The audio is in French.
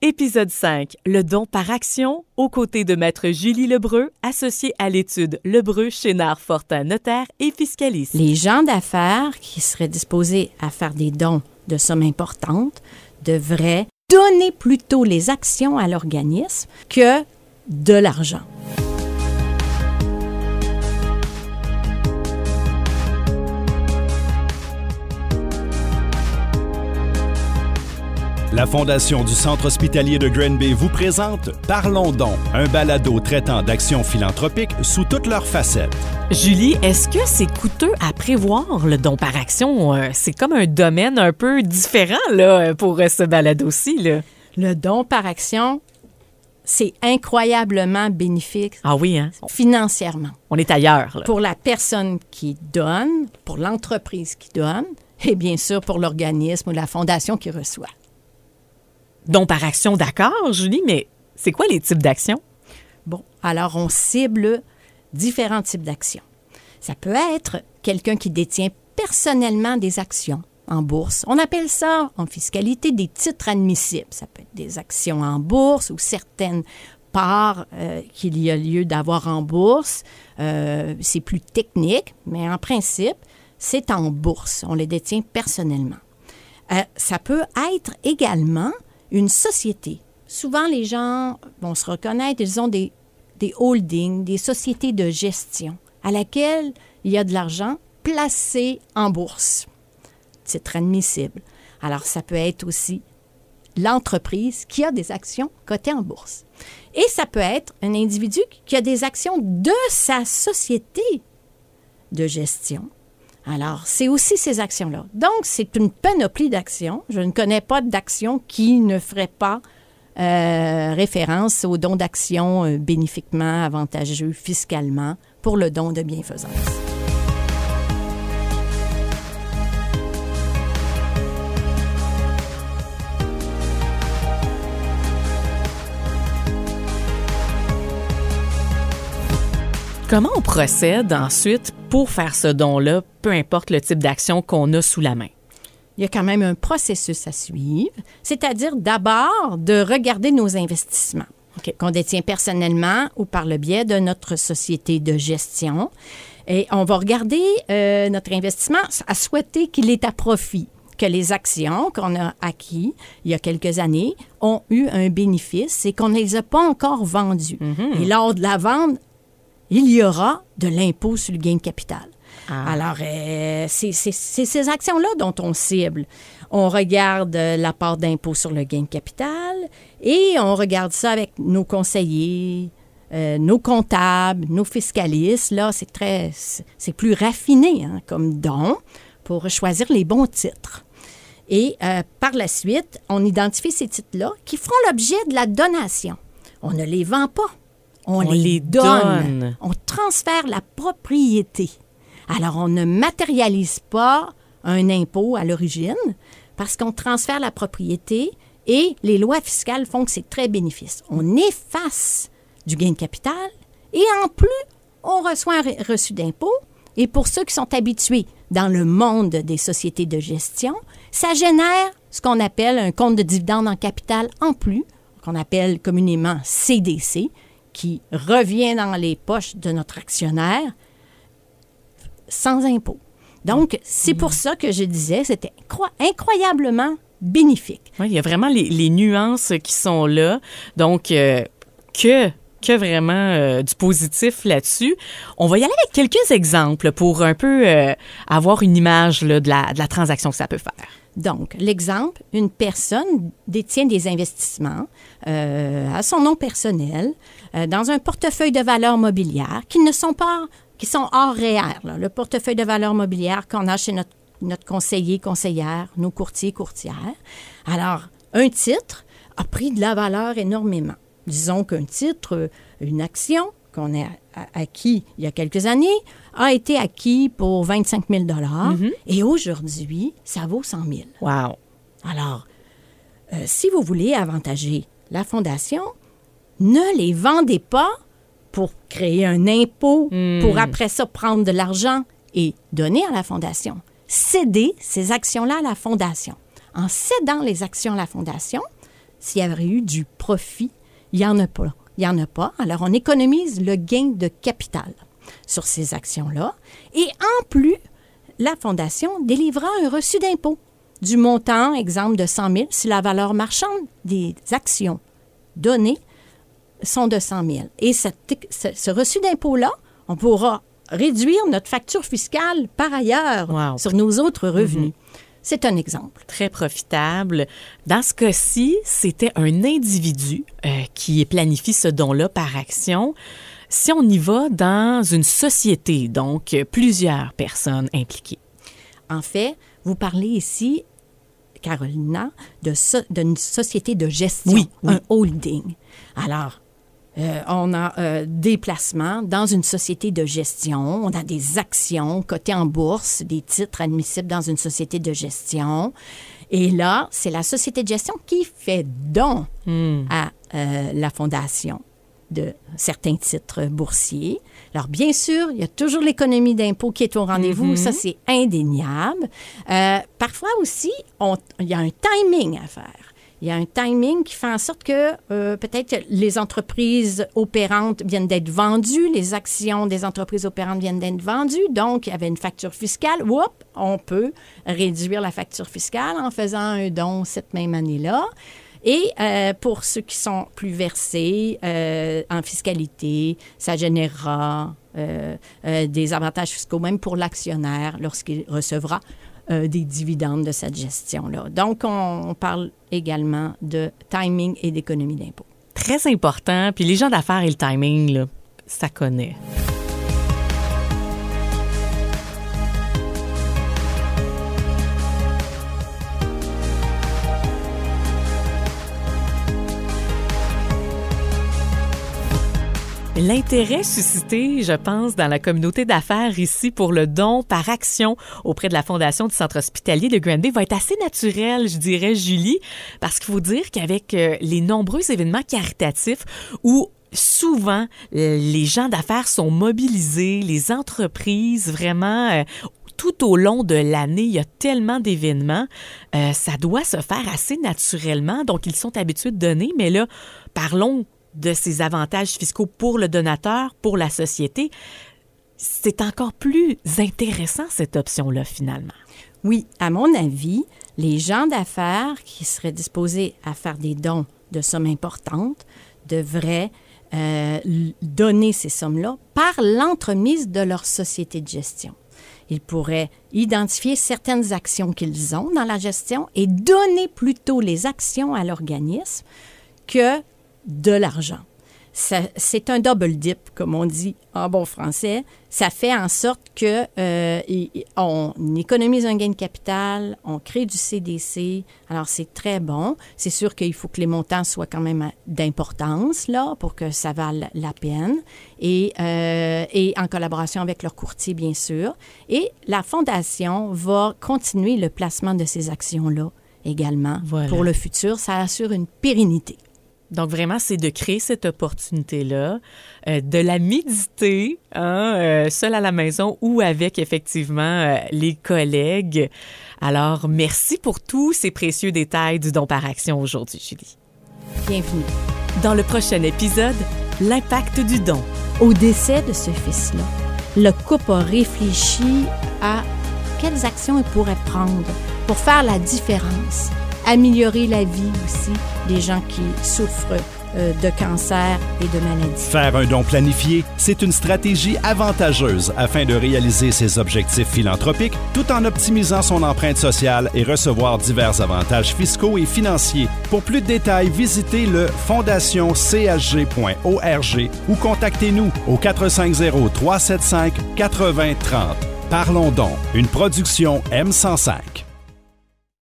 Épisode 5. Le don par action, aux côtés de Maître Julie Lebreu, associée à l'étude Lebreu, Chénard, Fortin, notaire et fiscaliste. Les gens d'affaires qui seraient disposés à faire des dons de sommes importantes devraient donner plutôt les actions à l'organisme que de l'argent. La Fondation du Centre hospitalier de Granby vous présente Parlons donc, un balado traitant d'actions philanthropiques sous toutes leurs facettes. Julie, est-ce que c'est coûteux à prévoir le don par action? Euh, C'est comme un domaine un peu différent là, pour euh, ce balado-ci. là. Le don par action, c'est incroyablement bénéfique Ah oui, hein? financièrement On est ailleurs. là. pour la personne qui donne, pour l'entreprise qui donne et bien sûr pour l'organisme ou la fondation qui reçoit. Don par action, d'accord, Julie, mais c'est quoi les types d'actions? Bon, alors on cible différents types d'actions. Ça peut être quelqu'un qui détient personnellement des actions en bourse. On appelle ça en fiscalité des titres admissibles. Ça peut être des actions en bourse ou certaines parts euh, qu'il y a lieu d'avoir en bourse. Euh, c'est plus technique, mais en principe, c'est en bourse. On les détient personnellement. Euh, ça peut être également une société. Souvent, les gens vont se reconnaître, ils ont des, des holdings, des sociétés de gestion à laquelle il y a de l'argent placé en bourse. Titre admissible. Alors, ça peut être aussi l'entreprise qui a des actions cotées en bourse. Et ça peut être un individu qui a des actions de sa société de gestion. Alors, c'est aussi ces actions-là. Donc, c'est une panoplie d'actions. Je ne connais pas d'actions qui ne feraient pas euh, référence au don d'actions euh, bénéfiquement avantageux fiscalement pour le don de bienfaisance. Comment on procède ensuite pour faire ce don-là, peu importe le type d'action qu'on a sous la main? Il y a quand même un processus à suivre, c'est-à-dire d'abord de regarder nos investissements qu'on détient personnellement ou par le biais de notre société de gestion. Et on va regarder euh, notre investissement à souhaiter qu'il est à profit, que les actions qu'on a acquis il y a quelques années ont eu un bénéfice et qu'on ne les a pas encore vendues. Et lors de la vente, il y aura de l'impôt sur le gain de capital. Alors, euh, c'est ces actions-là dont on cible. On regarde euh, la part d'impôt sur le gain de capital et on regarde ça avec nos conseillers, euh, nos comptables, nos fiscalistes. Là, c'est très, c'est c'est plus raffiné hein, comme don pour choisir les bons titres. Et euh, par la suite, on identifie ces titres-là qui feront l'objet de la donation. On ne les vend pas. On, On les, les donne. donne. On transfère la propriété. Alors, on ne matérialise pas un impôt à l'origine parce qu'on transfère la propriété et les lois fiscales font que c'est très bénéfice. On efface du gain de capital et en plus, on reçoit un re- reçu d'impôt. Et pour ceux qui sont habitués dans le monde des sociétés de gestion, ça génère ce qu'on appelle un compte de dividende en capital en plus, qu'on appelle communément CDC, qui revient dans les poches de notre actionnaire sans impôt. Donc, c'est pour ça que je disais, c'était incro- incroyablement bénéfique. Oui, il y a vraiment les, nuances qui sont là. Donc, euh, que, que vraiment euh, du positif là-dessus. On va y aller avec quelques exemples pour un peu euh, avoir une image de, la, de la transaction que ça peut faire. Donc, l'exemple, une personne détient des investissements euh, à son nom personnel euh, dans un portefeuille de valeurs mobilières qui ne sont pas, qui sont hors REER. là. Le portefeuille de valeurs mobilières qu'on a chez notre, notre conseiller, conseillère, nos courtiers, courtières. Alors, un titre a pris de la valeur énormément. Disons qu'un titre, euh, une action qu'on a acquis il y a quelques années, a été acquis pour 25 000 et aujourd'hui, ça vaut 100 000 Wow. alors, euh, si vous voulez avantager la fondation, ne les vendez pas pour créer un impôt, pour après ça prendre de l'argent et donner à la fondation. Cédez ces actions-là à la fondation. En cédant les actions à la fondation, s'il y avait eu du profit. Il n'y en a pas. Il n'y en a pas. Alors, on économise le gain de capital sur ces actions-là. Et en plus, la Fondation délivrera un reçu d'impôt du montant, exemple, de 100 000 si la valeur marchande des actions données sont de 100 000. Et cette- ce, ce reçu d'impôt-là, on pourra réduire notre facture fiscale par ailleurs Wow. sur nos autres revenus. C'est un exemple. Très profitable. Dans ce cas-ci, c'était un individu euh, qui planifie ce don-là par action. Si on y va dans une société, donc plusieurs personnes impliquées. En fait, vous parlez ici, Carolina, so- d'une société de gestion, Oui, oui. un holding. Alors, euh, on a euh, des placements dans une société de gestion, on a des actions cotées en bourse, des titres admissibles dans une société de gestion. Et là, c'est la société de gestion qui fait don à euh, la fondation de certains titres boursiers. Alors, bien sûr, il y a toujours l'économie d'impôt qui est au rendez-vous. Ça, c'est indéniable. Euh, parfois aussi, on- il y a un timing à faire. Il y a un timing qui fait en sorte que euh, peut-être les entreprises opérantes viennent d'être vendues, les actions des entreprises opérantes viennent d'être vendues, donc il y avait une facture fiscale. On peut réduire la facture fiscale en faisant un don cette même année-là. Et euh, pour ceux qui sont plus versés euh, en fiscalité, ça générera des avantages fiscaux même pour l'actionnaire lorsqu'il recevra euh, des dividendes de cette gestion-là. Donc, on, parle également de timing et d'économie d'impôt. Très important. Puis les gens d'affaires et le timing, là, ça connaît. L'intérêt suscité, je pense, dans la communauté d'affaires ici pour le don par action auprès de la Fondation du Centre hospitalier de Granby va être assez naturel, je dirais, Julie, parce qu'il faut dire qu'avec euh, les nombreux événements caritatifs où souvent euh, les gens d'affaires sont mobilisés, les entreprises vraiment euh, tout au long de l'année, il y a tellement d'événements, ça doit se faire assez naturellement. Donc, ils sont habitués de donner, mais là, parlons de ces avantages fiscaux pour le donateur, pour la société. C'est encore plus intéressant, cette option-là, finalement. Oui, à mon avis, les gens d'affaires qui seraient disposés à faire des dons de sommes importantes devraient euh, donner ces sommes-là par l'entremise de leur société de gestion. Ils pourraient identifier certaines actions qu'ils ont dans la gestion et donner plutôt les actions à l'organisme que de l'argent. C'est un double dip, comme on dit en bon français. Ça fait en sorte que euh, on économise un gain de capital, on crée du CDC. Alors c'est très bon. C'est sûr qu'il faut que les montants soient quand même d'importance là pour que ça vale la peine et, euh, et en collaboration avec leur courtier bien sûr. Et la fondation va continuer le placement de ces actions là également Voilà. pour le futur. Ça assure une pérennité. Donc vraiment, c'est de créer cette opportunité-là, euh, de la méditer, hein, euh, seul à la maison ou avec effectivement euh, les collègues. Alors, merci pour tous ces précieux détails du don par action aujourd'hui, Julie. Bienvenue. Dans le prochain épisode, l'impact du don. Au décès de ce fils-là, le couple a réfléchi à quelles actions il pourrait prendre pour faire la différence, améliorer la vie aussi des gens qui souffrent euh, de cancer et de maladies. Faire un don planifié, c'est une stratégie avantageuse afin de réaliser ses objectifs philanthropiques tout en optimisant son empreinte sociale et recevoir divers avantages fiscaux et financiers. Pour plus de détails, visitez le fondationchg.org ou contactez-nous au 450-375-8030. Parlons donc, une production M105.